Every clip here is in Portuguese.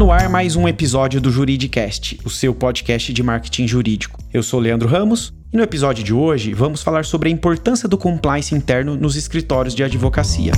no ar mais um episódio do Juridicast, o seu podcast de marketing jurídico. Eu sou Leandro Ramos e no episódio de hoje vamos falar sobre a importância do compliance interno nos escritórios de advocacia.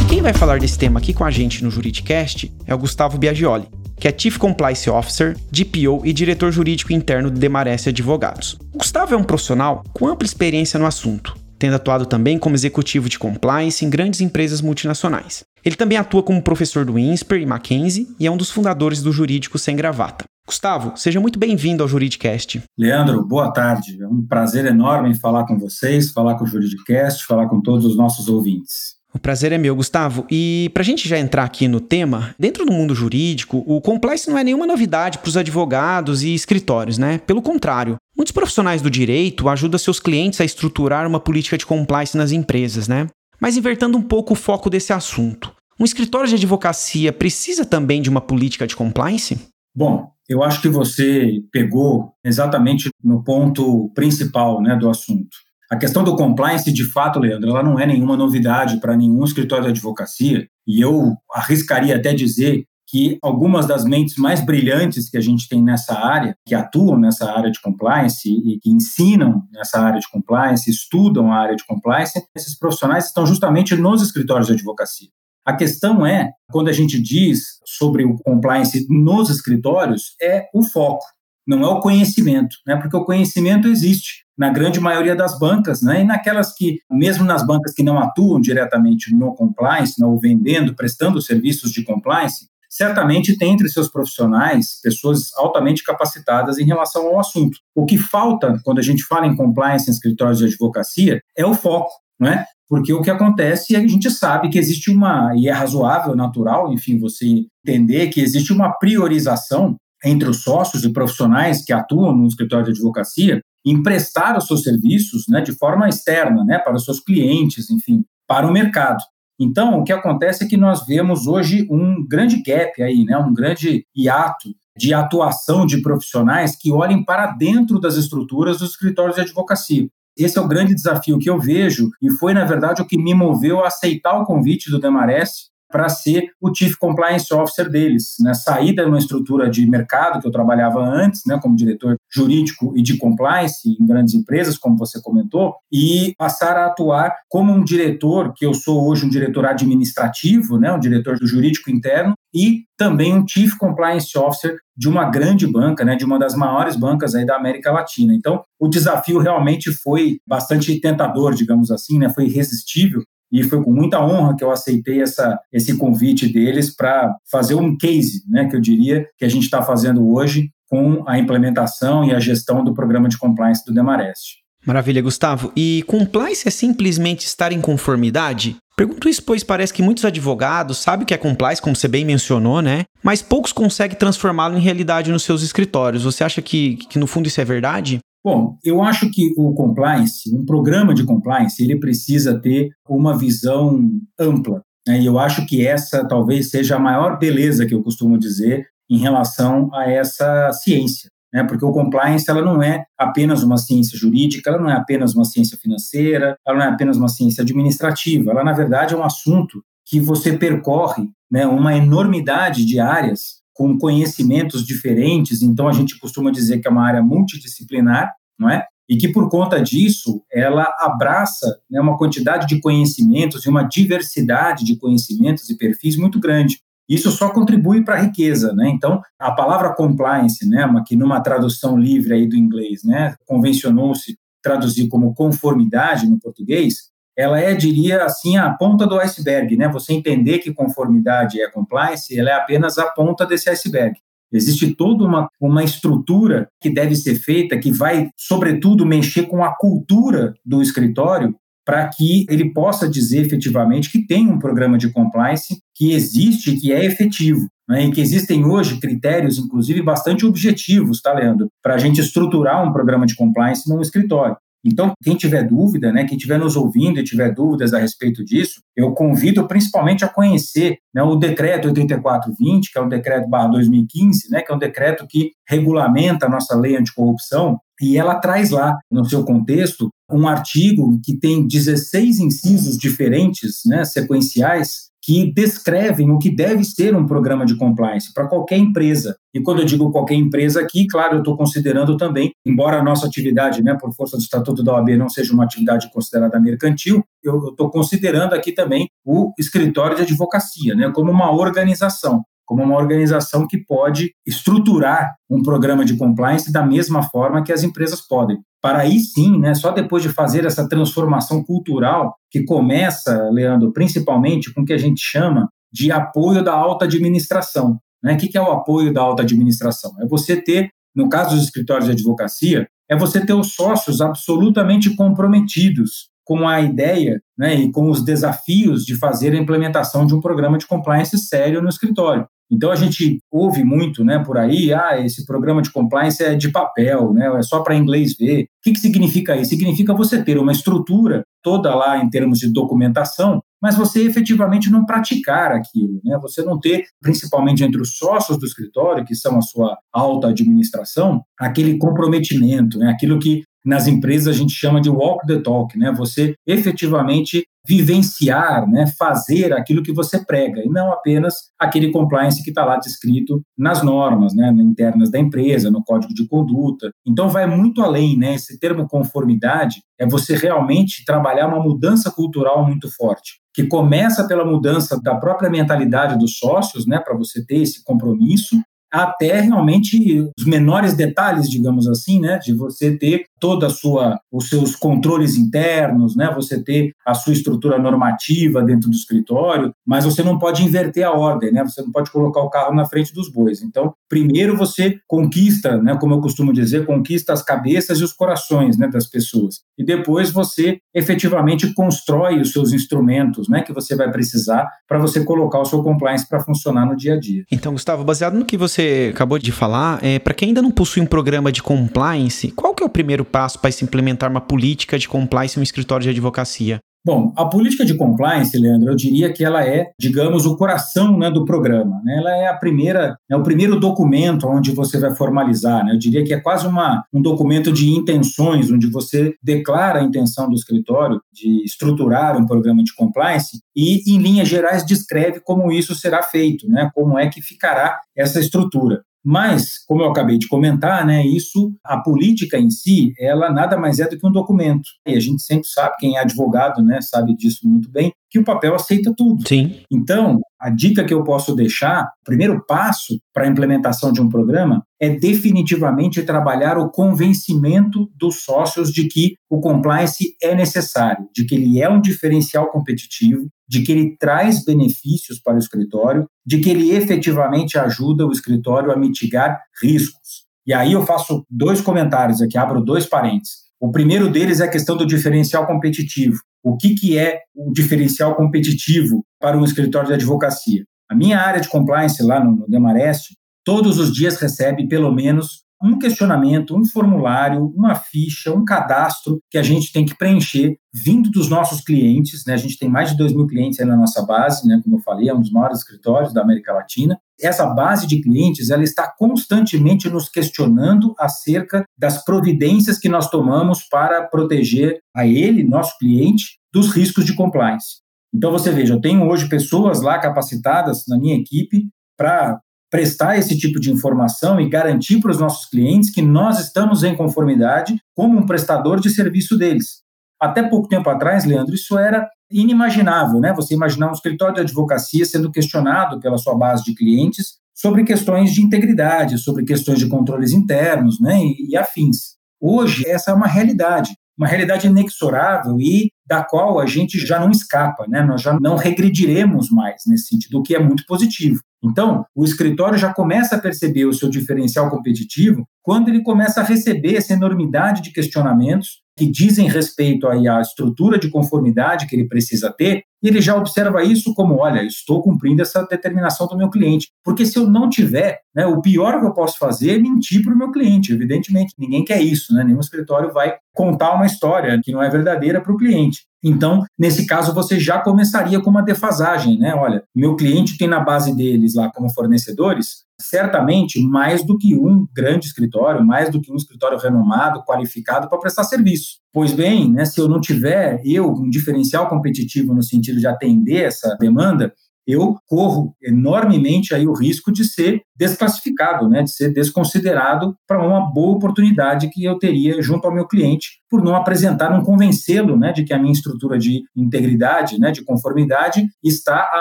E quem vai falar desse tema aqui com a gente no Juridicast é o Gustavo Biagioli, que é Chief Compliance Officer, DPO e diretor jurídico interno do Demarece Advogados. O Gustavo é um profissional com ampla experiência no assunto tendo atuado também como executivo de compliance em grandes empresas multinacionais. Ele também atua como professor do INSPER e Mackenzie e é um dos fundadores do Jurídico Sem Gravata. Gustavo, seja muito bem-vindo ao Juridicast. Leandro, boa tarde. É um prazer enorme falar com vocês, falar com o Juridicast, falar com todos os nossos ouvintes. O prazer é meu, Gustavo. E para a gente já entrar aqui no tema, dentro do mundo jurídico, o compliance não é nenhuma novidade para os advogados e escritórios, né? Pelo contrário, muitos profissionais do direito ajudam seus clientes a estruturar uma política de compliance nas empresas, né? Mas invertendo um pouco o foco desse assunto, um escritório de advocacia precisa também de uma política de compliance? Bom, eu acho que você pegou exatamente no ponto principal né, do assunto. A questão do compliance, de fato, Leandro, ela não é nenhuma novidade para nenhum escritório de advocacia, e eu arriscaria até dizer que algumas das mentes mais brilhantes que a gente tem nessa área, que atuam nessa área de compliance e que ensinam nessa área de compliance, estudam a área de compliance, esses profissionais estão justamente nos escritórios de advocacia. A questão é, quando a gente diz sobre o compliance nos escritórios, é o foco, não é o conhecimento, né? Porque o conhecimento existe na grande maioria das bancas, né? E naquelas que, mesmo nas bancas que não atuam diretamente no compliance, não vendendo, prestando serviços de compliance, certamente tem entre seus profissionais pessoas altamente capacitadas em relação ao assunto. O que falta quando a gente fala em compliance em escritórios de advocacia é o foco, né? Porque o que acontece é que a gente sabe que existe uma, e é razoável, natural, enfim, você entender que existe uma priorização entre os sócios e profissionais que atuam no escritório de advocacia emprestar os seus serviços né, de forma externa, né, para os seus clientes, enfim, para o mercado. Então, o que acontece é que nós vemos hoje um grande gap aí, né, um grande hiato de atuação de profissionais que olhem para dentro das estruturas dos escritórios de advocacia. Esse é o grande desafio que eu vejo e foi, na verdade, o que me moveu a aceitar o convite do Demarest para ser o Chief Compliance Officer deles, né? Sair de uma estrutura de mercado que eu trabalhava antes, né, como diretor jurídico e de compliance em grandes empresas, como você comentou, e passar a atuar como um diretor, que eu sou hoje um diretor administrativo, né, um diretor do jurídico interno, e também um Chief Compliance Officer de uma grande banca, né, de uma das maiores bancas aí da América Latina. Então, o desafio realmente foi bastante tentador, digamos assim, né, foi irresistível, e foi com muita honra que eu aceitei essa, esse convite deles para fazer um case, né, que eu diria que a gente está fazendo hoje com a implementação e a gestão do programa de compliance do Demarest. Maravilha, Gustavo. E compliance é simplesmente estar em conformidade? Pergunto isso pois parece que muitos advogados sabem o que é compliance, como você bem mencionou, né? Mas poucos conseguem transformá-lo em realidade nos seus escritórios. Você acha que, que no fundo isso é verdade? Bom, eu acho que o compliance, um programa de compliance, ele precisa ter uma visão ampla. Né? E eu acho que essa talvez seja a maior beleza que eu costumo dizer em relação a essa ciência. Né? Porque o compliance ela não é apenas uma ciência jurídica, ela não é apenas uma ciência financeira, ela não é apenas uma ciência administrativa. Ela, na verdade, é um assunto que você percorre né, uma enormidade de áreas com conhecimentos diferentes, então a gente costuma dizer que é uma área multidisciplinar, não é? E que por conta disso ela abraça né, uma quantidade de conhecimentos e uma diversidade de conhecimentos e perfis muito grande. Isso só contribui para a riqueza, né? Então, a palavra compliance, né, que numa tradução livre aí do inglês, né, convencionou-se traduzir como conformidade no português, ela é, diria assim, a ponta do iceberg, né? Você entender que conformidade é compliance, ela é apenas a ponta desse iceberg. Existe toda uma, uma estrutura que deve ser feita, que vai, sobretudo, mexer com a cultura do escritório, para que ele possa dizer efetivamente que tem um programa de compliance que existe, que é efetivo. Né, e que existem hoje critérios, inclusive, bastante objetivos, tá, Leandro? Para a gente estruturar um programa de compliance num escritório. Então, quem tiver dúvida, né, quem estiver nos ouvindo e tiver dúvidas a respeito disso, eu convido principalmente a conhecer né, o decreto 8420, que é o decreto barra 2015, né, que é um decreto que regulamenta a nossa lei anticorrupção, e ela traz lá, no seu contexto, um artigo que tem 16 incisos diferentes, né, sequenciais, que descrevem o que deve ser um programa de compliance para qualquer empresa. E quando eu digo qualquer empresa aqui, claro, eu estou considerando também, embora a nossa atividade, né, por força do Estatuto da OAB, não seja uma atividade considerada mercantil, eu estou considerando aqui também o escritório de advocacia, né, como uma organização como uma organização que pode estruturar um programa de compliance da mesma forma que as empresas podem. Para aí sim, né, só depois de fazer essa transformação cultural, que começa, Leandro, principalmente com o que a gente chama de apoio da alta administração. Né? O que é o apoio da alta administração? É você ter, no caso dos escritórios de advocacia, é você ter os sócios absolutamente comprometidos com a ideia né, e com os desafios de fazer a implementação de um programa de compliance sério no escritório. Então a gente ouve muito, né, por aí, ah, esse programa de compliance é de papel, né, é só para inglês ver. O que, que significa isso? Significa você ter uma estrutura toda lá em termos de documentação, mas você efetivamente não praticar aquilo, né? Você não ter, principalmente entre os sócios do escritório, que são a sua alta administração, aquele comprometimento, né? Aquilo que nas empresas a gente chama de walk the talk, né? Você efetivamente vivenciar, né, fazer aquilo que você prega e não apenas aquele compliance que está lá descrito nas normas, né, internas da empresa, no código de conduta. Então vai muito além, né? Esse termo conformidade é você realmente trabalhar uma mudança cultural muito forte que começa pela mudança da própria mentalidade dos sócios, né, para você ter esse compromisso, até realmente os menores detalhes, digamos assim, né, de você ter toda a sua os seus controles internos, né, você ter a sua estrutura normativa dentro do escritório, mas você não pode inverter a ordem, né? Você não pode colocar o carro na frente dos bois. Então, primeiro você conquista, né, como eu costumo dizer, conquista as cabeças e os corações, né, das pessoas. E depois você efetivamente constrói os seus instrumentos, né, que você vai precisar para você colocar o seu compliance para funcionar no dia a dia. Então, Gustavo, baseado no que você você acabou de falar, é, para quem ainda não possui um programa de compliance, qual que é o primeiro passo para se implementar uma política de compliance em um escritório de advocacia? Bom, a política de compliance, Leandro, eu diria que ela é, digamos, o coração né, do programa. Né? Ela é a primeira, é o primeiro documento onde você vai formalizar. Né? Eu diria que é quase uma, um documento de intenções, onde você declara a intenção do escritório de estruturar um programa de compliance e, em linhas gerais, descreve como isso será feito, né? como é que ficará essa estrutura. Mas, como eu acabei de comentar, né, isso, a política em si, ela nada mais é do que um documento. E a gente sempre sabe, quem é advogado, né, sabe disso muito bem, que o papel aceita tudo. Sim. Então, a dica que eu posso deixar, o primeiro passo para a implementação de um programa é definitivamente trabalhar o convencimento dos sócios de que o compliance é necessário, de que ele é um diferencial competitivo, de que ele traz benefícios para o escritório, de que ele efetivamente ajuda o escritório a mitigar riscos. E aí eu faço dois comentários aqui, abro dois parênteses. O primeiro deles é a questão do diferencial competitivo. O que, que é o diferencial competitivo para um escritório de advocacia? A minha área de compliance lá no, no Demarest, todos os dias recebe pelo menos um questionamento, um formulário, uma ficha, um cadastro que a gente tem que preencher vindo dos nossos clientes. Né? A gente tem mais de 2 mil clientes aí na nossa base, né? como eu falei, é um dos maiores escritórios da América Latina. Essa base de clientes ela está constantemente nos questionando acerca das providências que nós tomamos para proteger a ele, nosso cliente, dos riscos de compliance. Então, você veja, eu tenho hoje pessoas lá capacitadas na minha equipe para prestar esse tipo de informação e garantir para os nossos clientes que nós estamos em conformidade como um prestador de serviço deles. Até pouco tempo atrás, Leandro, isso era inimaginável, né? Você imaginar um escritório de advocacia sendo questionado pela sua base de clientes sobre questões de integridade, sobre questões de controles internos, né, e, e afins. Hoje, essa é uma realidade uma realidade inexorável e da qual a gente já não escapa, né? Nós já não regrediremos mais nesse sentido, o que é muito positivo. Então, o escritório já começa a perceber o seu diferencial competitivo quando ele começa a receber essa enormidade de questionamentos que dizem respeito aí à estrutura de conformidade que ele precisa ter, e ele já observa isso como, olha, estou cumprindo essa determinação do meu cliente. Porque se eu não tiver, né, o pior que eu posso fazer é mentir para o meu cliente, evidentemente. Ninguém quer isso, né? Nenhum escritório vai contar uma história que não é verdadeira para o cliente. Então, nesse caso, você já começaria com uma defasagem, né? Olha, meu cliente tem na base deles lá como fornecedores certamente mais do que um grande escritório, mais do que um escritório renomado, qualificado para prestar serviço. Pois bem, né, se eu não tiver eu um diferencial competitivo no sentido de atender essa demanda, eu corro enormemente aí o risco de ser desclassificado, né, de ser desconsiderado para uma boa oportunidade que eu teria junto ao meu cliente por não apresentar, não convencê-lo, né, de que a minha estrutura de integridade, né, de conformidade está à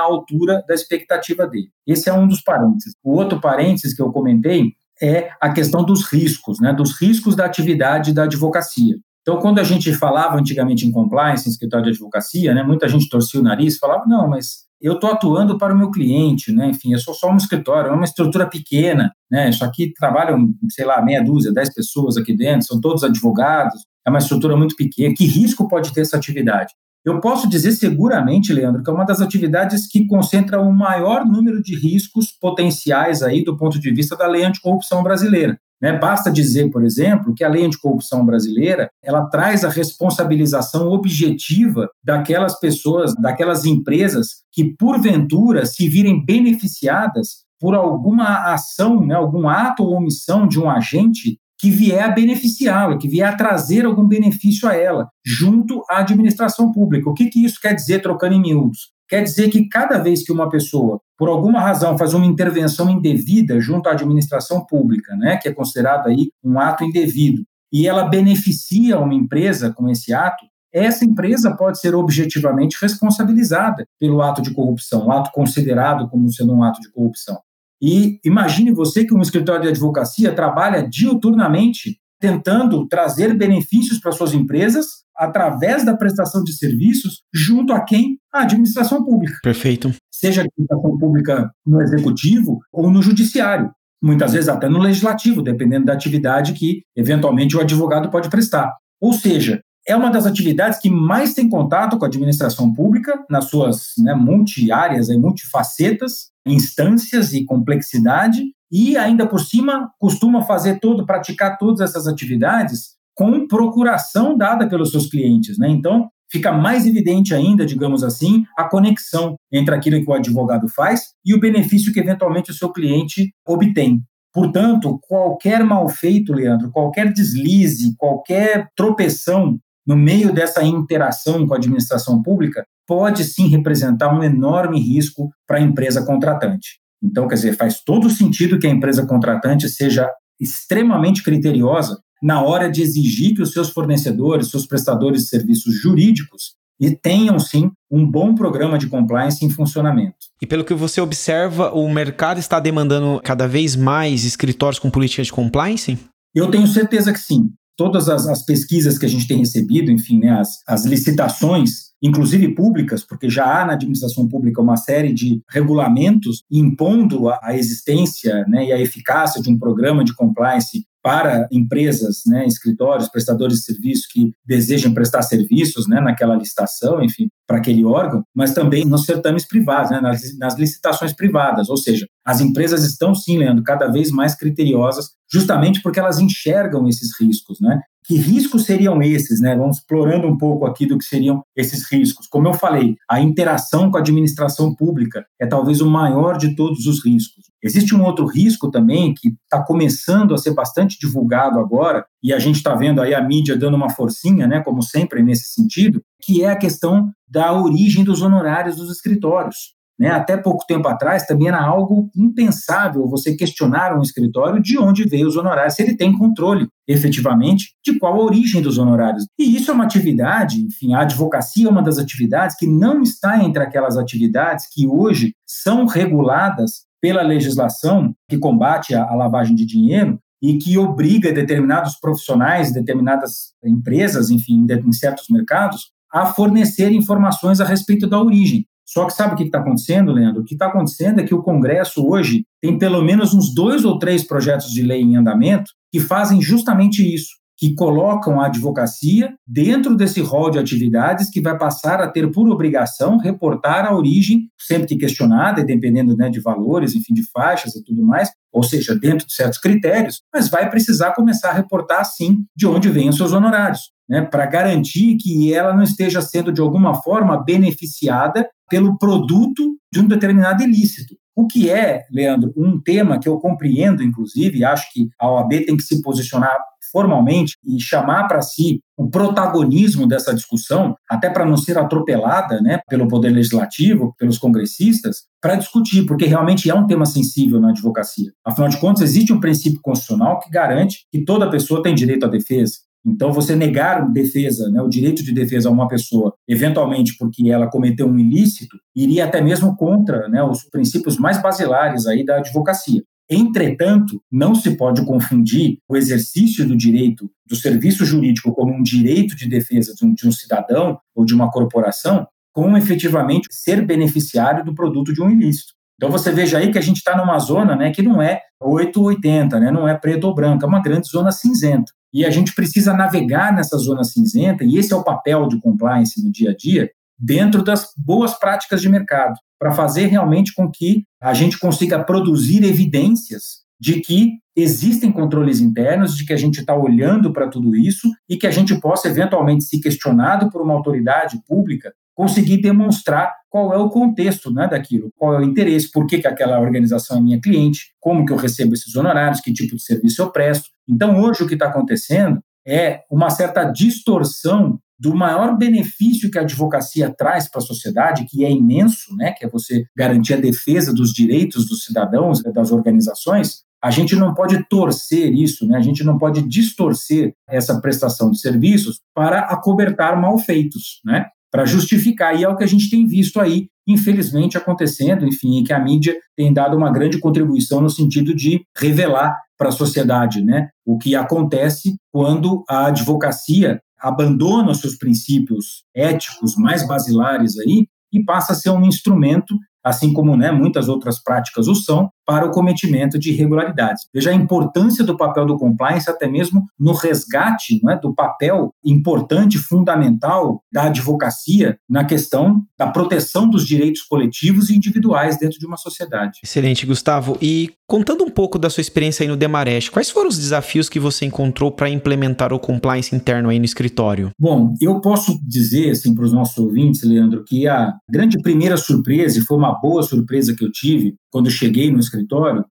altura da expectativa dele. Esse é um dos parênteses. O outro parênteses que eu comentei é a questão dos riscos, né, dos riscos da atividade da advocacia. Então, quando a gente falava antigamente em compliance, em escritório de advocacia, né, muita gente torcia o nariz, falava, não, mas eu estou atuando para o meu cliente, né? Enfim, eu sou só um escritório, é uma estrutura pequena, né? Isso aqui trabalham, sei lá, meia dúzia, dez pessoas aqui dentro, são todos advogados, é uma estrutura muito pequena. Que risco pode ter essa atividade? Eu posso dizer seguramente, Leandro, que é uma das atividades que concentra o maior número de riscos potenciais aí do ponto de vista da lei anticorrupção brasileira. Né? Basta dizer, por exemplo, que a lei anticorrupção brasileira ela traz a responsabilização objetiva daquelas pessoas, daquelas empresas que, porventura, se virem beneficiadas por alguma ação, né, algum ato ou omissão de um agente que vier a beneficiá-la, que vier a trazer algum benefício a ela, junto à administração pública. O que, que isso quer dizer, trocando em miúdos? Quer dizer que cada vez que uma pessoa, por alguma razão, faz uma intervenção indevida junto à administração pública, né, que é considerado aí um ato indevido, e ela beneficia uma empresa com esse ato, essa empresa pode ser objetivamente responsabilizada pelo ato de corrupção, um ato considerado como sendo um ato de corrupção. E imagine você que um escritório de advocacia trabalha diuturnamente tentando trazer benefícios para suas empresas através da prestação de serviços junto a quem? A administração pública. Perfeito. Seja a administração pública no executivo ou no judiciário. Muitas vezes até no legislativo, dependendo da atividade que eventualmente o advogado pode prestar. Ou seja, é uma das atividades que mais tem contato com a administração pública, nas suas né, multi-áreas e multifacetas, instâncias e complexidade, e ainda por cima costuma fazer todo, praticar todas essas atividades com procuração dada pelos seus clientes, né? Então, fica mais evidente ainda, digamos assim, a conexão entre aquilo que o advogado faz e o benefício que eventualmente o seu cliente obtém. Portanto, qualquer mal feito, Leandro, qualquer deslize, qualquer tropeção no meio dessa interação com a administração pública pode sim representar um enorme risco para a empresa contratante. Então, quer dizer, faz todo sentido que a empresa contratante seja extremamente criteriosa na hora de exigir que os seus fornecedores, seus prestadores de serviços jurídicos, e tenham sim um bom programa de compliance em funcionamento. E pelo que você observa, o mercado está demandando cada vez mais escritórios com políticas de compliance? Eu tenho certeza que sim. Todas as, as pesquisas que a gente tem recebido, enfim, né, as, as licitações inclusive públicas, porque já há na administração pública uma série de regulamentos impondo a, existência né, e a eficácia de um programa de compliance para empresas, né, escritórios, prestadores de serviço que desejam prestar serviços né, naquela licitação, enfim, para aquele órgão, mas também nos certames privados, né, nas, nas, licitações privadas. Ou seja, as empresas estão, sim, Leandro, cada vez mais criteriosas, justamente porque elas enxergam esses riscos. Né? Que riscos seriam esses? Né? Vamos explorando um pouco aqui do que seriam esses riscos. Como eu falei, a interação com a administração pública é talvez o maior de todos os riscos. Existe um outro risco também que está começando a ser bastante divulgado agora, e a gente está vendo aí a mídia dando uma forcinha, né, como sempre nesse sentido, que é a questão da origem dos honorários dos escritórios. Né? Até pouco tempo atrás também era algo impensável você questionar um escritório de onde veio os honorários, se ele tem controle efetivamente de qual a origem dos honorários. E isso é uma atividade, enfim, a advocacia é uma das atividades que não está entre aquelas atividades que hoje são reguladas pela legislação que combate a, a lavagem de dinheiro e que obriga determinados profissionais, determinadas empresas, enfim, em certos mercados, a fornecer informações a respeito da origem. Só que sabe o que está acontecendo, Leandro? O que está acontecendo é que o Congresso hoje tem pelo menos uns dois ou três projetos de lei em andamento que fazem justamente isso que colocam a advocacia dentro desse rol de atividades que vai passar a ter por obrigação reportar a origem, sempre que questionada, e dependendo né, de valores, enfim, de faixas e tudo mais, ou seja, dentro de certos critérios, mas vai precisar começar a reportar, sim, de onde vêm os seus honorários, né, para garantir que ela não esteja sendo, de alguma forma, beneficiada pelo produto de um determinado ilícito. O que é, Leandro, um tema que eu compreendo, inclusive, acho que a OAB tem que se posicionar formalmente e chamar para si o protagonismo dessa discussão, até para não ser atropelada né, pelo Poder Legislativo, pelos congressistas, para discutir, porque realmente é um tema sensível na advocacia. Afinal de contas, existe um princípio constitucional que garante que toda pessoa tem direito à defesa. Então, você negar defesa, né, o direito de defesa a uma pessoa, eventualmente porque ela cometeu um ilícito, iria até mesmo contra né, os princípios mais basilares aí da advocacia. Entretanto, não se pode confundir o exercício do direito do serviço jurídico como um direito de defesa de um, de um cidadão ou de uma corporação com efetivamente ser beneficiário do produto de um ilícito. Então você veja aí que a gente está numa zona né, que não é 880, né, não é preto ou branco, é uma grande zona cinzenta. E a gente precisa navegar nessa zona cinzenta, e esse é o papel de compliance no dia a dia, dentro das boas práticas de mercado, para fazer realmente com que a gente consiga produzir evidências de que existem controles internos, de que a gente está olhando para tudo isso e que a gente possa eventualmente se questionado por uma autoridade pública conseguir demonstrar qual é o contexto né, daquilo, qual é o interesse, por que, que aquela organização é minha cliente, como que eu recebo esses honorários, que tipo de serviço eu presto. Então, hoje, o que está acontecendo é uma certa distorção do maior benefício que a advocacia traz para a sociedade, que é imenso, né, que é você garantir a defesa dos direitos dos cidadãos, das organizações, a gente não pode torcer isso, né? a gente não pode distorcer essa prestação de serviços para acobertar malfeitos. Né? Para justificar. E é o que a gente tem visto aí, infelizmente, acontecendo, enfim, que a mídia tem dado uma grande contribuição no sentido de revelar para a sociedade né, o que acontece quando a advocacia abandona os seus princípios éticos mais basilares aí e passa a ser um instrumento assim como né, muitas outras práticas o são, para o cometimento de irregularidades. Veja a importância do papel do compliance, até mesmo no resgate né, do papel importante, fundamental da advocacia na questão da proteção dos direitos coletivos e individuais dentro de uma sociedade. Excelente, Gustavo. E contando um pouco da sua experiência aí no Demarest, quais foram os desafios que você encontrou para implementar o compliance interno aí no escritório? Bom, eu posso dizer assim para os nossos ouvintes, Leandro, que a grande primeira surpresa, e foi uma boa surpresa que eu tive quando eu cheguei no escritório,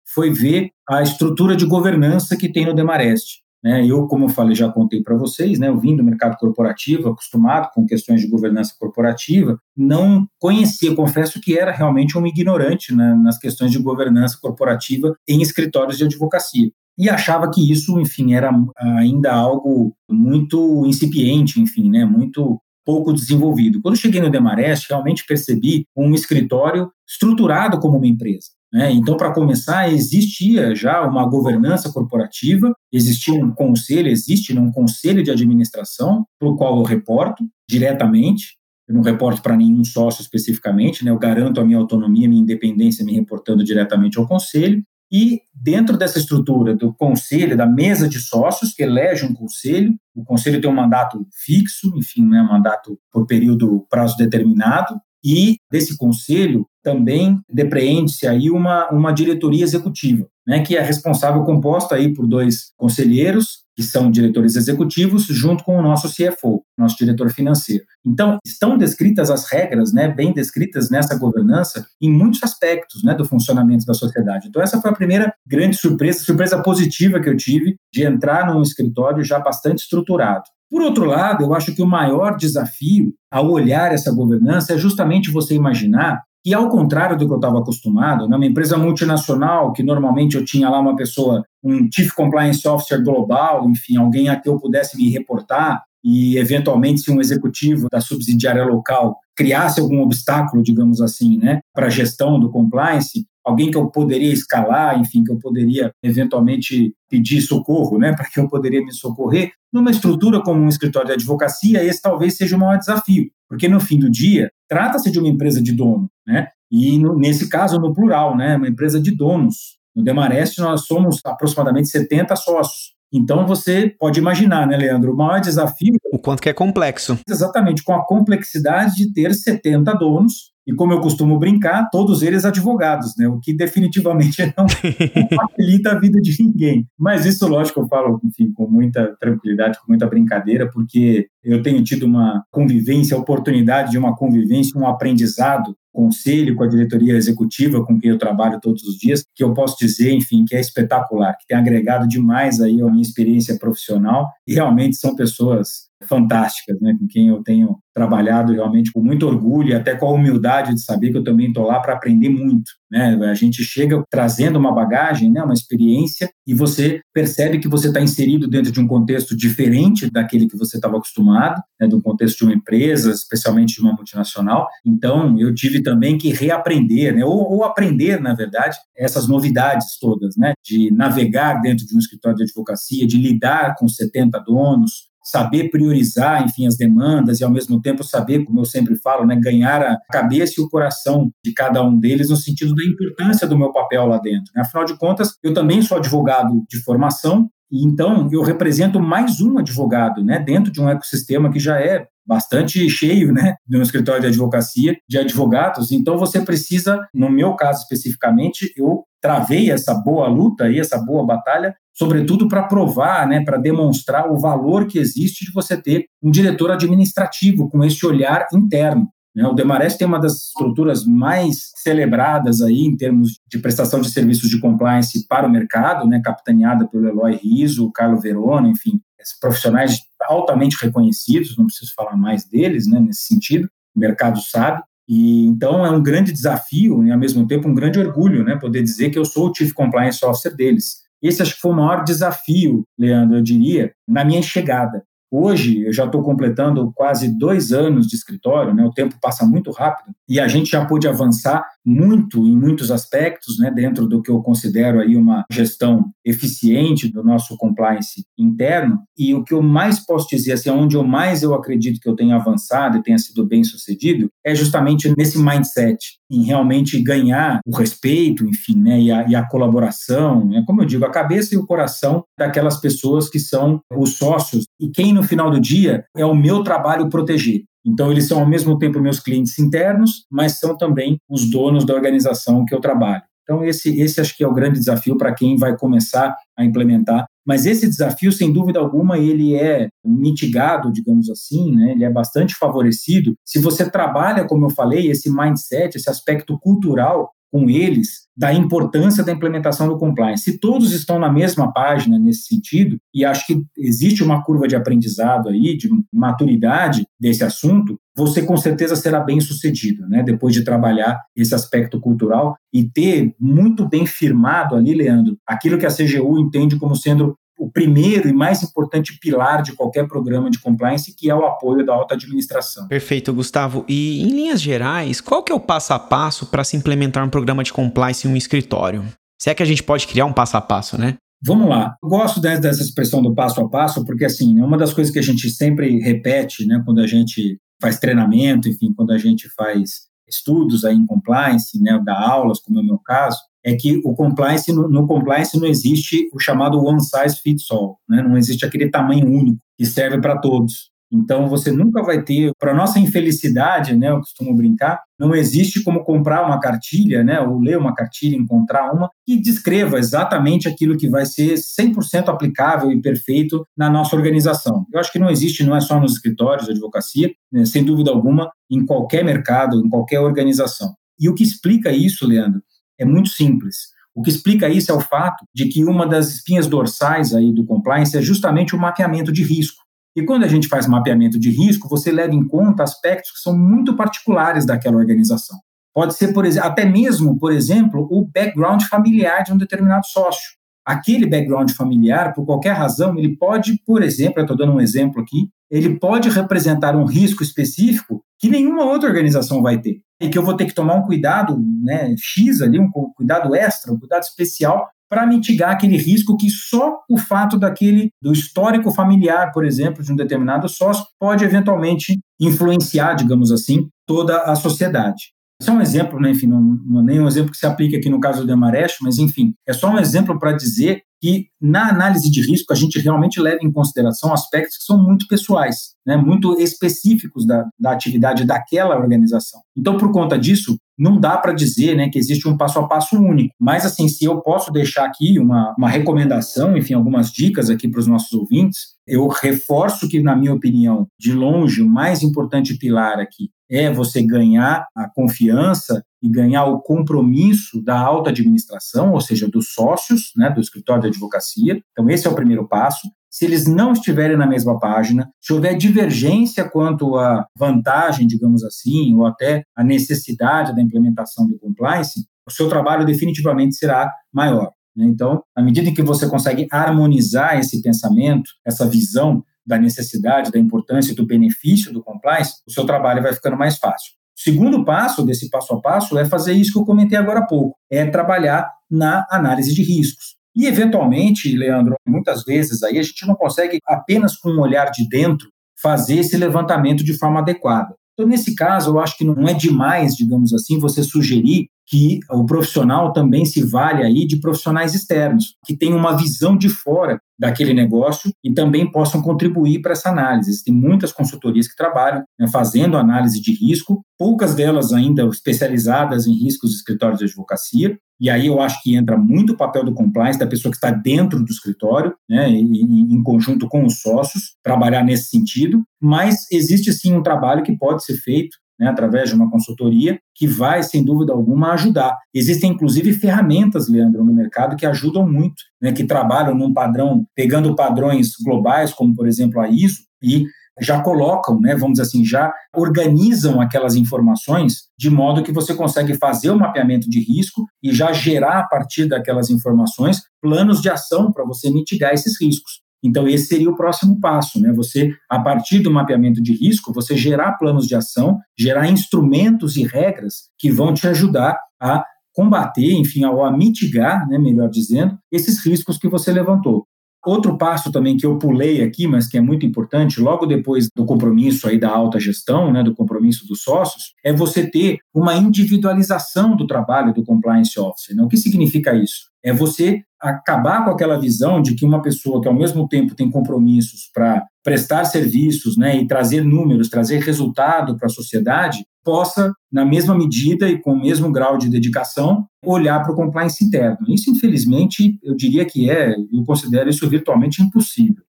foi ver a estrutura de governança que tem no Demarest. Né? Eu, como eu falei, já contei para vocês, né? eu vim do mercado corporativo, acostumado com questões de governança corporativa, não conhecia, confesso que era realmente um ignorante né, nas questões de governança corporativa em escritórios de advocacia e achava que isso, enfim, era ainda algo muito incipiente, enfim, né, muito pouco desenvolvido. Quando cheguei no Demarest, realmente percebi um escritório estruturado como uma empresa. Né? Então, para começar, existia já uma governança corporativa, existia um conselho, existe né, um conselho de administração para o qual eu reporto diretamente. Eu não reporto para nenhum sócio especificamente, né? eu garanto a minha autonomia, minha independência me reportando diretamente ao conselho. E dentro dessa estrutura do conselho, da mesa de sócios, que elege um conselho, o conselho tem um mandato fixo, enfim, né, um mandato por período, prazo determinado, e desse conselho também depreende-se aí uma, uma diretoria executiva, né, que é responsável, composta aí por dois conselheiros, que são diretores executivos, junto com o nosso CFO, nosso diretor financeiro. Então, estão descritas as regras, né, bem descritas nessa governança, em muitos aspectos né, do funcionamento da sociedade. Então, essa foi a primeira grande surpresa, surpresa positiva que eu tive de entrar num escritório já bastante estruturado. Por outro lado, eu acho que o maior desafio ao olhar essa governança é justamente você imaginar que, ao contrário do que eu estava acostumado, né, uma empresa multinacional, que normalmente eu tinha lá uma pessoa, um Chief Compliance Officer global, enfim, alguém a que eu pudesse me reportar, e, eventualmente, se um executivo da subsidiária local criasse algum obstáculo, digamos assim, né, para a gestão do compliance, alguém que eu poderia escalar, enfim, que eu poderia eventualmente pedir socorro, né, para que eu poderia me socorrer, numa estrutura como um escritório de advocacia, esse talvez seja o maior desafio, porque no fim do dia trata-se de uma empresa de dono, né, e no, nesse caso no plural, né, uma empresa de donos. No Demarest nós somos aproximadamente 70 sócios. Então você pode imaginar, né, Leandro, o maior desafio. O quanto que é complexo. Exatamente, com a complexidade de ter 70 donos e como eu costumo brincar, todos eles advogados, né? O que definitivamente não, facilita a vida de ninguém. Mas isso, lógico, eu falo, enfim, com muita tranquilidade, com muita brincadeira, porque eu tenho tido uma convivência, oportunidade de uma convivência, um aprendizado conselho, com a diretoria executiva com quem eu trabalho todos os dias, que eu posso dizer, enfim, que é espetacular, que tem agregado demais aí a minha experiência profissional e realmente são pessoas fantásticas, né, com quem eu tenho trabalhado realmente com muito orgulho e até com a humildade de saber que eu também estou lá para aprender muito. Né? A gente chega trazendo uma bagagem, né, uma experiência, e você percebe que você está inserido dentro de um contexto diferente daquele que você estava acostumado, né, de um contexto de uma empresa, especialmente de uma multinacional. Então, eu tive também que reaprender, né, ou, ou aprender, na verdade, essas novidades todas, né, de navegar dentro de um escritório de advocacia, de lidar com 70 donos, saber priorizar, enfim, as demandas e ao mesmo tempo saber, como eu sempre falo, né, ganhar a cabeça e o coração de cada um deles no sentido da importância do meu papel lá dentro. Né? Afinal de contas, eu também sou advogado de formação e então eu represento mais um advogado, né, dentro de um ecossistema que já é bastante cheio, né, de um escritório de advocacia de advogados. Então você precisa, no meu caso especificamente, eu travei essa boa luta e essa boa batalha sobretudo para provar, né, para demonstrar o valor que existe de você ter um diretor administrativo com esse olhar interno. Né? O Demarest tem uma das estruturas mais celebradas aí em termos de prestação de serviços de compliance para o mercado, né, capitaneada pelo Eloy Riso, Carlo Verona, enfim, profissionais altamente reconhecidos, não preciso falar mais deles, né, nesse sentido, o mercado sabe. E então é um grande desafio e ao mesmo tempo um grande orgulho, né, poder dizer que eu sou o Chief Compliance Officer deles. Esse acho que foi o maior desafio, Leandro, eu diria, na minha chegada. Hoje, eu já estou completando quase dois anos de escritório, né? o tempo passa muito rápido, e a gente já pôde avançar muito em muitos aspectos, né? dentro do que eu considero aí uma gestão eficiente do nosso compliance interno. E o que eu mais posso dizer, assim, onde eu mais eu acredito que eu tenha avançado e tenha sido bem sucedido, é justamente nesse mindset, em realmente ganhar o respeito, enfim, né? e, a, e a colaboração, né? como eu digo, a cabeça e o coração daquelas pessoas que são os sócios e quem no final do dia é o meu trabalho proteger. Então, eles são ao mesmo tempo meus clientes internos, mas são também os donos da organização que eu trabalho. Então, esse, esse acho que é o grande desafio para quem vai começar a implementar. Mas esse desafio, sem dúvida alguma, ele é mitigado, digamos assim, né? ele é bastante favorecido se você trabalha, como eu falei, esse mindset, esse aspecto cultural com eles da importância da implementação do compliance. Se todos estão na mesma página nesse sentido, e acho que existe uma curva de aprendizado aí, de maturidade desse assunto, você com certeza será bem sucedido, né? Depois de trabalhar esse aspecto cultural e ter muito bem firmado ali, Leandro, aquilo que a CGU entende como sendo o primeiro e mais importante pilar de qualquer programa de compliance, que é o apoio da alta administração. Perfeito, Gustavo. E em linhas gerais, qual que é o passo a passo para se implementar um programa de compliance em um escritório? Se é que a gente pode criar um passo a passo, né? Vamos lá. Eu gosto dessa expressão do passo a passo, porque assim, é uma das coisas que a gente sempre repete, né, quando a gente faz treinamento, enfim, quando a gente faz estudos aí em compliance, né, dá aulas, como é o meu caso, é que o compliance, no, no, compliance não existe o chamado one size fits all, né? não existe aquele tamanho único que serve para todos. Então você nunca vai ter, para nossa infelicidade, né, eu costumo brincar, não existe como comprar uma cartilha, né, ou ler uma cartilha, encontrar uma que descreva exatamente aquilo que vai ser 100% aplicável e perfeito na nossa organização. Eu acho que não existe, não é só nos escritórios de advocacia, né, sem dúvida alguma, em qualquer mercado, em qualquer organização. E o que explica isso, Leandro, é muito simples. O que explica isso é o fato de que uma das espinhas dorsais aí do compliance é justamente o mapeamento de risco. E quando a gente faz mapeamento de risco, você leva em conta aspectos que são muito particulares daquela organização. Pode ser, por exemplo, até mesmo, por exemplo, o background familiar de um determinado sócio. Aquele background familiar, por qualquer razão, ele pode, por exemplo, eu estou dando um exemplo aqui, ele pode representar um risco específico que nenhuma outra organização vai ter. E que eu vou ter que tomar um cuidado né, X ali, um cuidado extra, um cuidado especial para mitigar aquele risco que só o fato daquele do histórico familiar, por exemplo, de um determinado sócio pode eventualmente influenciar, digamos assim, toda a sociedade. Esse é um exemplo, né, enfim, não, não é nem um exemplo que se aplica aqui no caso do Demarest, mas enfim, é só um exemplo para dizer que na análise de risco a gente realmente leva em consideração aspectos que são muito pessoais, né, muito específicos da, da atividade daquela organização. Então, por conta disso, não dá para dizer né, que existe um passo a passo único. Mas, assim, se eu posso deixar aqui uma, uma recomendação, enfim, algumas dicas aqui para os nossos ouvintes, eu reforço que, na minha opinião, de longe, o mais importante pilar aqui é você ganhar a confiança e ganhar o compromisso da alta administração, ou seja, dos sócios né, do escritório de advocacia. Então, esse é o primeiro passo. Se eles não estiverem na mesma página, se houver divergência quanto à vantagem, digamos assim, ou até a necessidade da implementação do compliance, o seu trabalho definitivamente será maior. Né? Então, à medida que você consegue harmonizar esse pensamento, essa visão da necessidade, da importância e do benefício do compliance, o seu trabalho vai ficando mais fácil. O segundo passo desse passo a passo é fazer isso que eu comentei agora há pouco, é trabalhar na análise de riscos. E, eventualmente, Leandro, muitas vezes aí a gente não consegue apenas com um olhar de dentro fazer esse levantamento de forma adequada. Então, nesse caso, eu acho que não é demais, digamos assim, você sugerir que o profissional também se vale aí de profissionais externos, que tenham uma visão de fora daquele negócio e também possam contribuir para essa análise. Tem muitas consultorias que trabalham né, fazendo análise de risco, poucas delas ainda especializadas em riscos de escritórios de advocacia, e aí eu acho que entra muito o papel do compliance, da pessoa que está dentro do escritório, né, em, conjunto com os sócios, trabalhar nesse sentido, mas existe sim um trabalho que pode ser feito né, através de uma consultoria, que vai, sem dúvida alguma, ajudar. Existem, inclusive, ferramentas, Leandro, no mercado que ajudam muito, né, que trabalham num padrão, pegando padrões globais, como, por exemplo, a ISO, e já colocam, né, vamos dizer assim, já organizam aquelas informações de modo que você consegue fazer o mapeamento de risco e já gerar a partir daquelas informações planos de ação para você mitigar esses riscos. Então, esse seria o próximo passo, né? Você, a partir do mapeamento de risco, você gerar planos de ação, gerar instrumentos e regras que vão te ajudar a combater, enfim, ou a mitigar, né, melhor dizendo, esses riscos que você levantou. Outro passo também que eu pulei aqui, mas que é muito importante, logo depois do compromisso aí da alta gestão, né, do compromisso dos sócios, é você ter uma individualização do trabalho do compliance officer. Né? O que significa isso? É você acabar com aquela visão de que uma pessoa que ao mesmo tempo tem compromissos para prestar serviços né, e trazer números, trazer resultado para a sociedade, possa, na mesma medida e com o mesmo grau de dedicação, olhar para o compliance interno. Isso, infelizmente, eu diria que é, eu considero isso virtualmente impossível.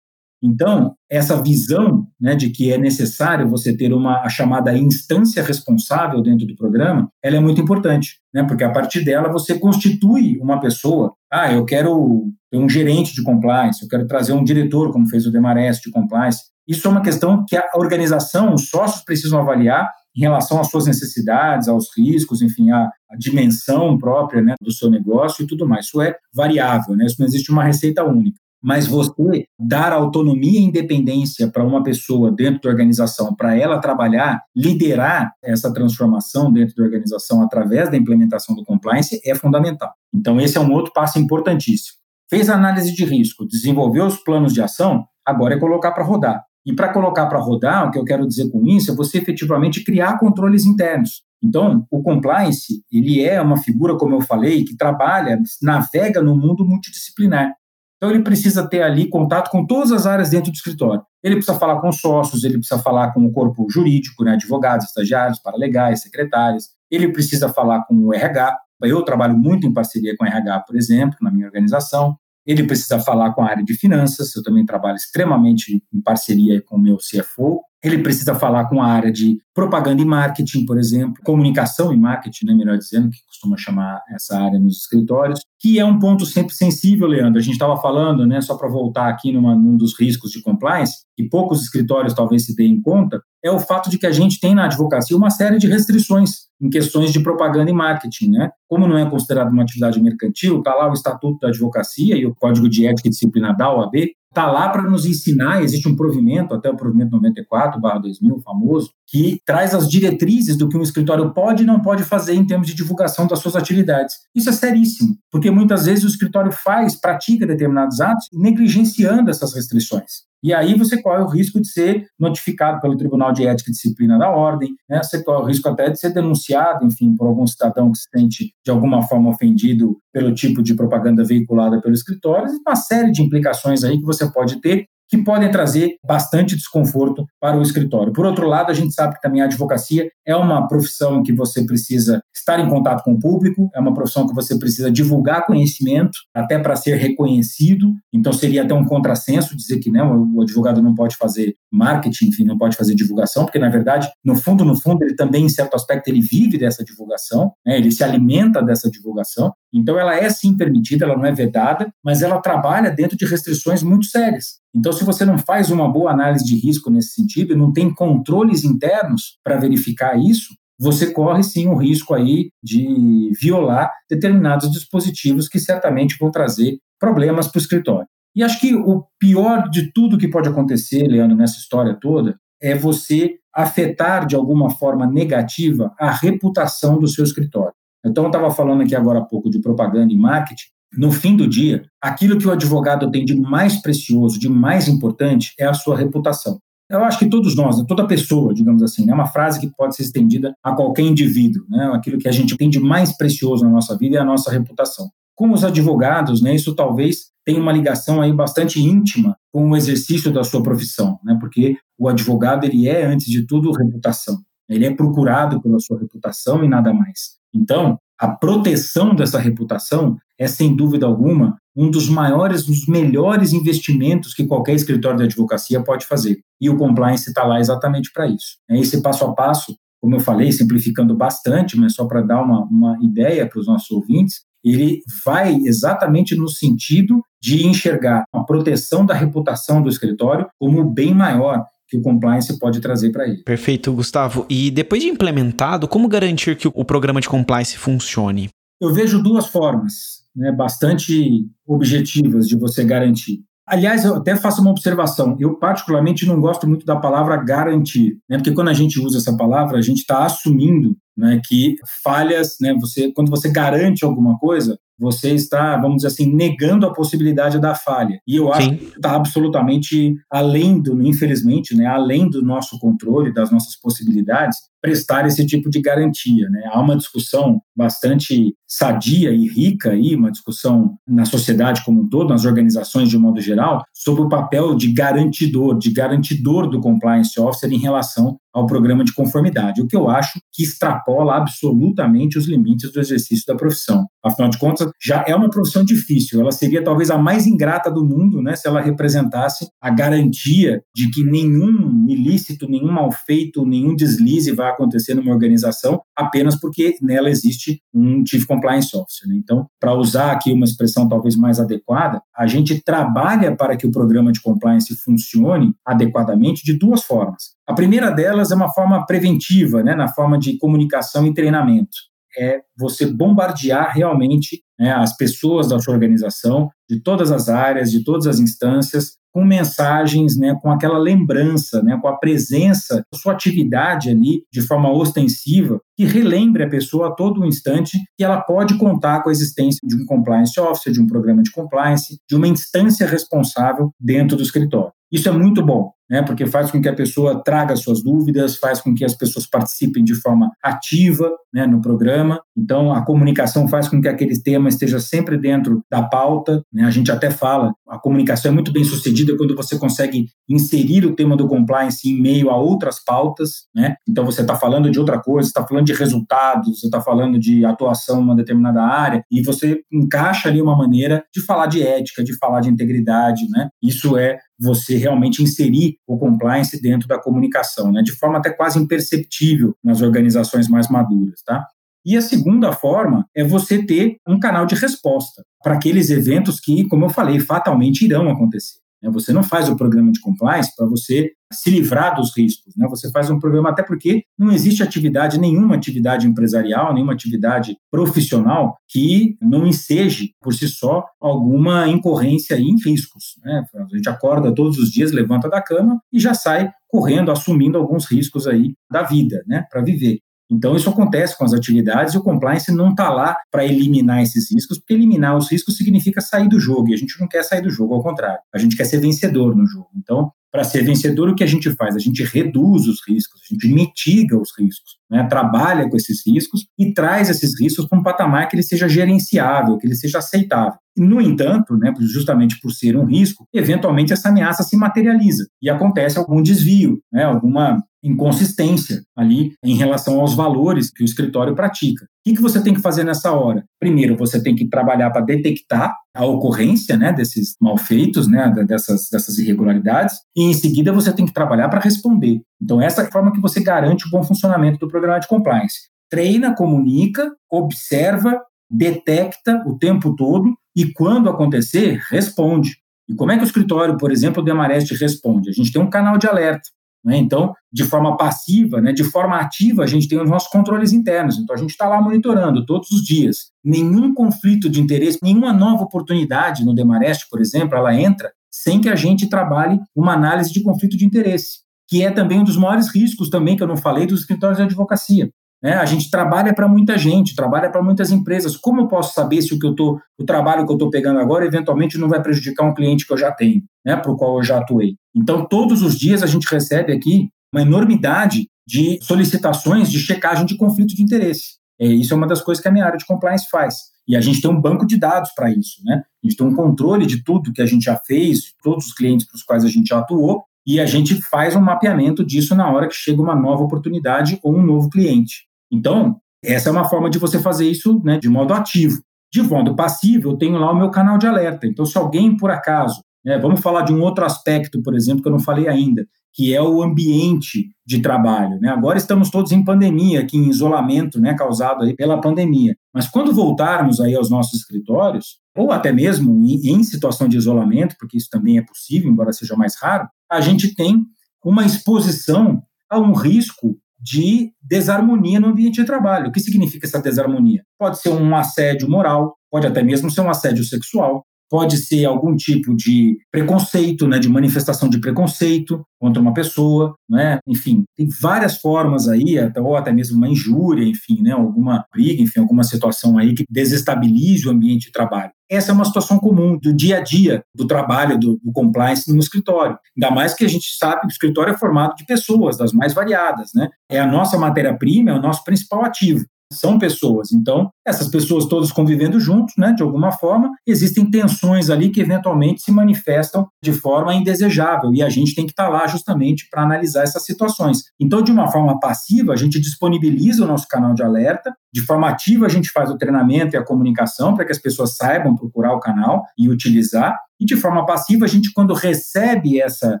Então, essa visão né, de que é necessário você ter uma a chamada instância responsável dentro do programa, ela é muito importante, né, porque a partir dela você constitui uma pessoa. Ah, eu quero ter um gerente de compliance, eu quero trazer um diretor, como fez o Demarest de compliance. Isso é uma questão que a organização, os sócios precisam avaliar em relação às suas necessidades, aos riscos, enfim, a, a dimensão própria né, do seu negócio e tudo mais. Isso é variável, né? isso não existe uma receita única mas você dar autonomia e independência para uma pessoa dentro da organização, para ela trabalhar, liderar essa transformação dentro da organização através da implementação do compliance é fundamental. Então, esse é um outro passo importantíssimo. Fez a análise de risco, desenvolveu os planos de ação, agora é colocar para rodar. E para colocar para rodar, o que eu quero dizer com isso é você efetivamente criar controles internos. Então, o compliance, ele é uma figura, como eu falei, que trabalha, navega no mundo multidisciplinar. Então, ele precisa ter ali contato com todas as áreas dentro do escritório. Ele precisa falar com sócios, ele precisa falar com o corpo jurídico, né, advogados, estagiários, paralegais, secretários. Ele precisa falar com o RH. Eu trabalho muito em parceria com o RH, por exemplo, na minha organização. Ele precisa falar com a área de finanças. Eu também trabalho extremamente em parceria com o meu CFO. Ele precisa falar com a área de propaganda e marketing, por exemplo, comunicação e marketing, né, melhor dizendo, que costuma chamar essa área nos escritórios, que é um ponto sempre sensível, Leandro. A gente estava falando, né, só para voltar aqui numa, num dos riscos de compliance, que poucos escritórios talvez se deem conta, é o fato de que a gente tem na advocacia uma série de restrições em questões de propaganda e marketing, né? Como não é considerado uma atividade mercantil, está lá o Estatuto da Advocacia e o Código de Ética e Disciplina da OAB, está lá para nos ensinar, existe um provimento, até o provimento 94, 2000, famoso, que traz as diretrizes do que um escritório pode e não pode fazer em termos de divulgação das suas atividades. Isso é seríssimo, porque muitas vezes o escritório faz, pratica determinados atos, negligenciando essas restrições. E aí você corre o risco de ser notificado pelo Tribunal de Ética e Disciplina da Ordem, né? você corre o risco até de ser denunciado, enfim, por algum cidadão que se sente de alguma forma ofendido pelo tipo de propaganda veiculada pelo escritório, uma série de implicações aí que você pode ter que podem trazer bastante desconforto para o escritório. Por outro lado, a gente sabe que também a advocacia é uma profissão que você precisa estar em contato com o público, é uma profissão que você precisa divulgar conhecimento, até para ser reconhecido. Então, seria até um contrassenso dizer que né, o advogado não pode fazer marketing, enfim, não pode fazer divulgação, porque, na verdade, no fundo, no fundo, ele também, em certo aspecto, ele vive dessa divulgação, né, ele se alimenta dessa divulgação. Então, ela é sim permitida, ela não é vedada, mas ela trabalha dentro de restrições muito sérias. Então, se você não faz uma boa análise de risco nesse sentido não tem controles internos para verificar isso, você corre sim o risco aí de violar determinados dispositivos que certamente vão trazer problemas para o escritório. E acho que o pior de tudo que pode acontecer, Leandro, nessa história toda, é você afetar de alguma forma negativa a reputação do seu escritório. Então, eu estava falando aqui agora há pouco de propaganda e marketing. No fim do dia, aquilo que o advogado tem de mais precioso, de mais importante, é a sua reputação. Eu acho que todos nós, né, toda pessoa, digamos assim, é né, uma frase que pode ser estendida a qualquer indivíduo. Né, aquilo que a gente tem de mais precioso na nossa vida é a nossa reputação. Com os advogados, né, isso talvez tenha uma ligação aí bastante íntima com o exercício da sua profissão, né, porque o advogado ele é antes de tudo reputação. Ele é procurado pela sua reputação e nada mais. Então, a proteção dessa reputação é, sem dúvida alguma, um dos maiores, dos melhores investimentos que qualquer escritório de advocacia pode fazer. E o compliance está lá exatamente para isso. É esse passo a passo, como eu falei, simplificando bastante, mas só para dar uma, uma ideia para os nossos ouvintes, ele vai exatamente no sentido de enxergar a proteção da reputação do escritório como bem maior que o compliance pode trazer para ele. Perfeito, Gustavo. E depois de implementado, como garantir que o programa de compliance funcione? Eu vejo duas formas né, bastante objetivas de você garantir. Aliás, eu até faço uma observação. Eu, particularmente, não gosto muito da palavra garantir, né? porque quando a gente usa essa palavra, a gente está assumindo né, que falhas, né, você, quando você garante alguma coisa, você está, vamos dizer assim, negando a possibilidade da falha. E eu acho Sim. que está absolutamente além do, infelizmente, né, além do nosso controle, das nossas possibilidades, prestar esse tipo de garantia. Né? Há uma discussão bastante sadia e rica aí, uma discussão na sociedade como um todo, nas organizações de modo geral, sobre o papel de garantidor, de garantidor do compliance officer em relação ao programa de conformidade, o que eu acho que extrapola absolutamente os limites do exercício da profissão. Afinal de contas, já é uma profissão difícil, ela seria talvez a mais ingrata do mundo, né, se ela representasse a garantia de que nenhum ilícito, nenhum mal feito, nenhum deslize vai acontecer numa organização apenas porque nela existe um Chief Compliance Officer. Né? Então, para usar aqui uma expressão talvez mais adequada, a gente trabalha para que o programa de compliance funcione adequadamente de duas formas. A primeira delas é uma forma preventiva, né, na forma de comunicação e treinamento. É você bombardear realmente né, as pessoas da sua organização, de todas as áreas, de todas as instâncias, com mensagens, né, com aquela lembrança, né, com a presença da sua atividade ali de forma ostensiva, que relembre a pessoa a todo instante que ela pode contar com a existência de um compliance officer, de um programa de compliance, de uma instância responsável dentro do escritório. Isso é muito bom, né, porque faz com que a pessoa traga suas dúvidas, faz com que as pessoas participem de forma ativa né, no programa. Então, a comunicação faz com que aquele tema esteja sempre dentro da pauta. Né? A gente até fala, a comunicação é muito bem sucedida quando você consegue inserir o tema do compliance em meio a outras pautas. Né? Então, você está falando de outra coisa, está falando de resultados, você está falando de atuação uma determinada área, e você encaixa ali uma maneira de falar de ética, de falar de integridade. Né? Isso é você realmente inserir o compliance dentro da comunicação, né, de forma até quase imperceptível nas organizações mais maduras, tá? E a segunda forma é você ter um canal de resposta para aqueles eventos que, como eu falei, fatalmente irão acontecer. Né? Você não faz o programa de compliance para você se livrar dos riscos. Né? Você faz um programa até porque não existe atividade, nenhuma atividade empresarial, nenhuma atividade profissional que não enseje por si só alguma incorrência em riscos. Né? A gente acorda todos os dias, levanta da cama e já sai correndo, assumindo alguns riscos aí da vida, né, para viver. Então, isso acontece com as atividades e o compliance não está lá para eliminar esses riscos, porque eliminar os riscos significa sair do jogo, e a gente não quer sair do jogo, ao contrário, a gente quer ser vencedor no jogo. Então, para ser vencedor, o que a gente faz? A gente reduz os riscos, a gente mitiga os riscos, né? trabalha com esses riscos e traz esses riscos para um patamar que ele seja gerenciável, que ele seja aceitável. No entanto, né, justamente por ser um risco, eventualmente essa ameaça se materializa e acontece algum desvio, né, alguma inconsistência ali em relação aos valores que o escritório pratica. O que, você tem que fazer nessa hora? Primeiro, você tem que trabalhar para detectar a ocorrência né, desses malfeitos, né, dessas, dessas irregularidades, e em seguida você tem que trabalhar para responder. Então, essa é a forma que você garante o bom funcionamento do programa de compliance. Treina, comunica, observa, detecta o tempo todo e, quando acontecer, responde. E como é que o escritório, por exemplo, o Demarest responde? A gente tem um canal de alerta. Né? Então, de forma passiva, né, de forma ativa, a gente tem os nossos controles internos. Então, a gente está lá monitorando todos os dias. Nenhum conflito de interesse, nenhuma nova oportunidade no Demarest, por exemplo, ela entra sem que a gente trabalhe uma análise de conflito de interesse, que é também um dos maiores riscos também que eu não falei dos escritórios de advocacia. Né? A gente trabalha para muita gente, trabalha para muitas empresas. Como eu posso saber se o que eu tô, o trabalho que eu estou pegando agora, eventualmente não vai prejudicar um cliente que eu já tenho, né? Para o qual eu já atuei. Então, todos os dias a gente recebe aqui uma enormidade de solicitações de checagem de conflito de interesse. É, isso é uma das coisas que a minha área de compliance faz. E a gente tem um banco de dados para isso, né? A gente tem um controle de tudo que a gente já fez, todos os clientes para os quais a gente já atuou, e a gente faz um mapeamento disso na hora que chega uma nova oportunidade ou um novo cliente. Então, essa é uma forma de você fazer isso né, de modo ativo. De modo passivo, eu tenho lá o meu canal de alerta. Então, se alguém, por acaso, né, vamos falar de um outro aspecto, por exemplo, que eu não falei ainda, que é o ambiente de trabalho. Né? Agora estamos todos em pandemia, aqui em isolamento, né, causado aí pela pandemia. Mas quando voltarmos aí aos nossos escritórios, ou até mesmo em, em situação de isolamento, porque isso também é possível, embora seja mais raro, a gente tem uma exposição a um risco de desarmonia no ambiente de trabalho. O que significa essa desarmonia? Pode ser um assédio moral, pode até mesmo ser um assédio sexual, pode ser algum tipo de preconceito, né, de manifestação de preconceito contra uma pessoa, né? Enfim, tem várias formas aí, ou até mesmo uma injúria, enfim, né, alguma briga, enfim, alguma situação aí que desestabilize o ambiente de trabalho. Essa é uma situação comum do dia a dia do trabalho do, do compliance no escritório. Ainda mais que a gente sabe que o escritório é formado de pessoas das mais variadas, né? É a nossa matéria-prima, é o nosso principal ativo são pessoas. Então, essas pessoas todas convivendo juntos, né, de alguma forma, existem tensões ali que eventualmente se manifestam de forma indesejável e a gente tem que estar lá justamente para analisar essas situações. Então, de uma forma passiva, a gente disponibiliza o nosso canal de alerta, de forma ativa a gente faz o treinamento e a comunicação para que as pessoas saibam procurar o canal e utilizar, e de forma passiva, a gente, quando recebe essa,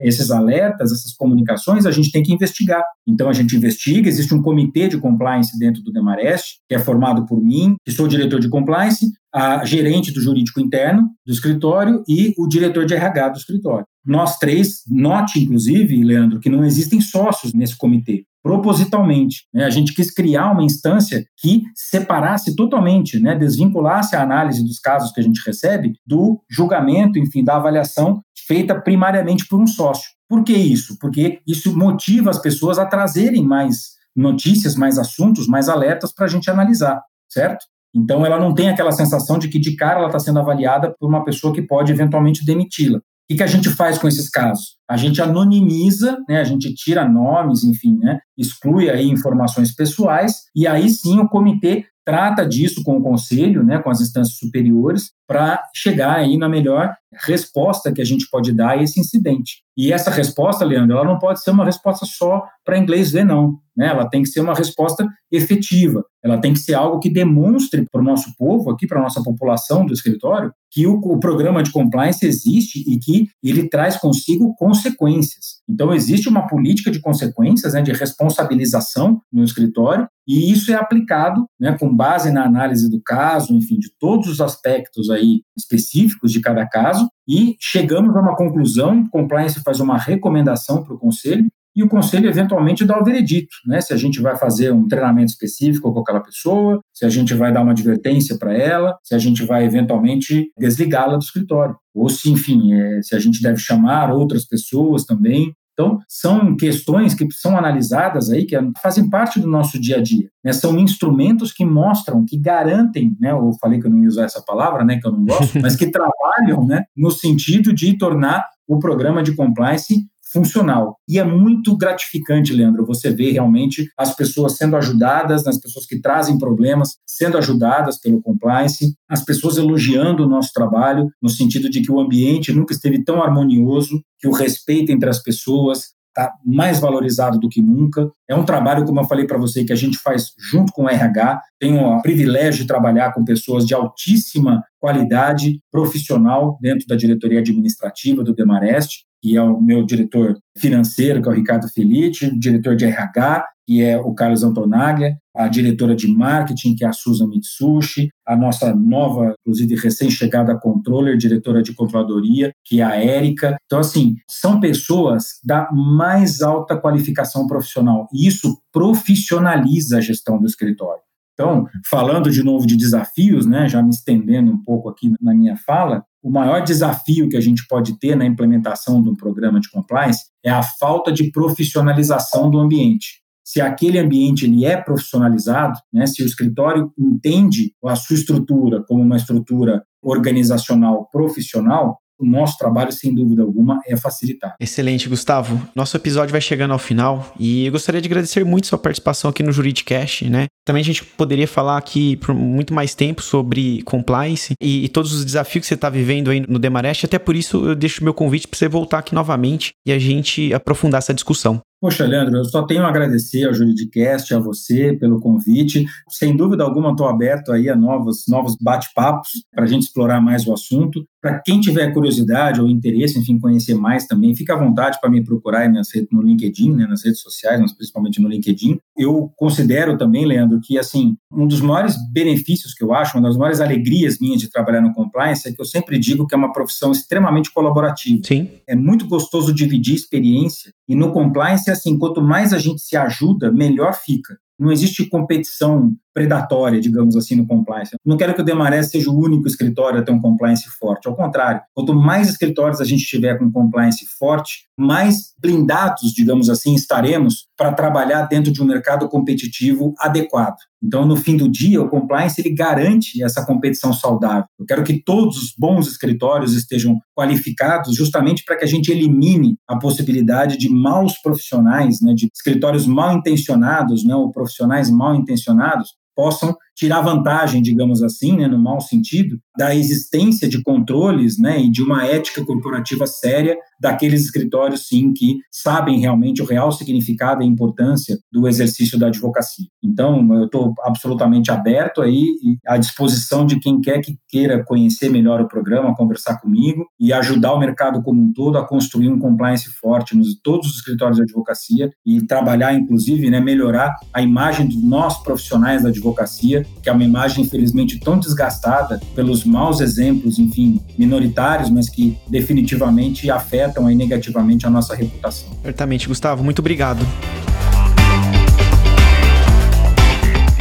esses alertas, essas comunicações, a gente tem que investigar. Então, a gente investiga, existe um comitê de compliance dentro do Demarest, que é formado por mim, que sou diretor de compliance, a gerente do jurídico interno do escritório e o diretor de RH do escritório. Nós três, note inclusive, Leandro, que não existem sócios nesse comitê propositalmente. Né? A gente quis criar uma instância que separasse totalmente, né? desvinculasse a análise dos casos que a gente recebe do julgamento, enfim, da avaliação feita primariamente por um sócio. Por que isso? Porque isso motiva as pessoas a trazerem mais notícias, mais assuntos, mais alertas para a gente analisar, certo? Então, ela não tem aquela sensação de que de cara ela está sendo avaliada por uma pessoa que pode eventualmente demiti-la. O que, que a gente faz com esses casos? A gente anonimiza, né, a gente tira nomes, enfim, né, exclui aí informações pessoais, e aí sim o comitê trata disso com o conselho, né, com as instâncias superiores, para chegar aí na melhor resposta que a gente pode dar a esse incidente. E essa resposta, Leandro, ela não pode ser uma resposta só para inglês ver, não. Né? Ela tem que ser uma resposta efetiva. Ela tem que ser algo que demonstre para o nosso povo, aqui para a nossa população do escritório, que o, o, programa de compliance existe e que ele traz consigo consequências. Então, existe uma política de consequências, né, de responsabilização no escritório, e isso é aplicado né, com base na análise do caso, enfim, de todos os aspectos aí específicos de cada caso, e chegamos a uma conclusão, compliance faz uma recomendação para o conselho, e o conselho eventualmente dá o veredito, né? Se a gente vai fazer um treinamento específico com aquela pessoa, se a gente vai dar uma advertência para ela, se a gente vai eventualmente desligá-la do escritório, ou se, enfim, é, se a gente deve chamar outras pessoas também. Então, são questões que são analisadas aí, que fazem parte do nosso dia a dia. Né? São instrumentos que mostram, que garantem, né? eu falei que eu não ia usar essa palavra, né? que eu não gosto, mas que trabalham né? no sentido de tornar o programa de compliance funcional. E é muito gratificante, Leandro, você ver realmente as pessoas sendo ajudadas, as pessoas que trazem problemas sendo ajudadas pelo compliance, as pessoas elogiando o nosso trabalho, no sentido de que o ambiente nunca esteve tão harmonioso, que o respeito entre as pessoas, está mais valorizado do que nunca. É um trabalho, como eu falei para você, que a gente faz junto com o RH. Tenho o privilégio de trabalhar com pessoas de altíssima qualidade profissional dentro da diretoria administrativa do Demarest que é o meu diretor financeiro, que é o Ricardo Felice, diretor de RH, que é o Carlos Antonaglia, a diretora de marketing, que é a Susan Mitsushi, a nossa nova, inclusive recém-chegada controller, diretora de controladoria, que é a Érica. Então, assim, são pessoas da mais alta qualificação profissional. E isso profissionaliza a gestão do escritório. Então, falando de novo de desafios, né, já me estendendo um pouco aqui na minha fala, o maior desafio que a gente pode ter na implementação de um programa de compliance é a falta de profissionalização do ambiente. Se aquele ambiente ele é profissionalizado, né, se o escritório entende a sua estrutura como uma estrutura organizacional profissional, o nosso trabalho, sem dúvida alguma, é facilitar. Excelente, Gustavo. Nosso episódio vai chegando ao final e eu gostaria de agradecer muito sua participação aqui no Juridicast, né? Também a gente poderia falar aqui por muito mais tempo sobre compliance e, e todos os desafios que você está vivendo aí no Demarest. Até por isso eu deixo meu convite para você voltar aqui novamente e a gente aprofundar essa discussão. Poxa, Leandro, eu só tenho a agradecer ao Juridicast, a você pelo convite. Sem dúvida alguma, estou aberto aí a novos, novos bate-papos para a gente explorar mais o assunto. Para quem tiver curiosidade ou interesse, enfim, conhecer mais também, fica à vontade para me procurar nas redes, no LinkedIn, né, nas redes sociais, mas principalmente no LinkedIn. Eu considero também, Leandro, que assim um dos maiores benefícios que eu acho, uma das maiores alegrias minhas de trabalhar no compliance é que eu sempre digo que é uma profissão extremamente colaborativa. Sim. É muito gostoso dividir experiência e no compliance, assim, quanto mais a gente se ajuda, melhor fica. Não existe competição predatória, digamos assim, no compliance. Não quero que o Demarest seja o único escritório a ter um compliance forte. Ao contrário, quanto mais escritórios a gente tiver com compliance forte, mais blindados, digamos assim, estaremos para trabalhar dentro de um mercado competitivo adequado. Então, no fim do dia, o compliance ele garante essa competição saudável. Eu quero que todos os bons escritórios estejam qualificados justamente para que a gente elimine a possibilidade de maus profissionais, né, de escritórios mal intencionados, né, ou profissionais mal intencionados, possam tirar vantagem, digamos assim, né, no mau sentido, da existência de controles né, e de uma ética corporativa séria daqueles escritórios, sim, que sabem realmente o real significado e importância do exercício da advocacia. Então, eu estou absolutamente aberto aí e à disposição de quem quer que queira conhecer melhor o programa, conversar comigo e ajudar o mercado como um todo a construir um compliance forte nos todos os escritórios de advocacia e trabalhar, inclusive, né, melhorar a imagem de nós profissionais da advocacia que é uma imagem, infelizmente, tão desgastada pelos maus exemplos, enfim, minoritários, mas que definitivamente afetam aí negativamente a nossa reputação. Certamente, Gustavo, muito obrigado.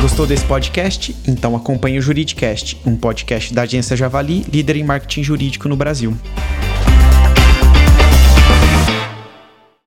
Gostou desse podcast? Então acompanhe o Juridicast, um podcast da agência Javali, líder em marketing jurídico no Brasil.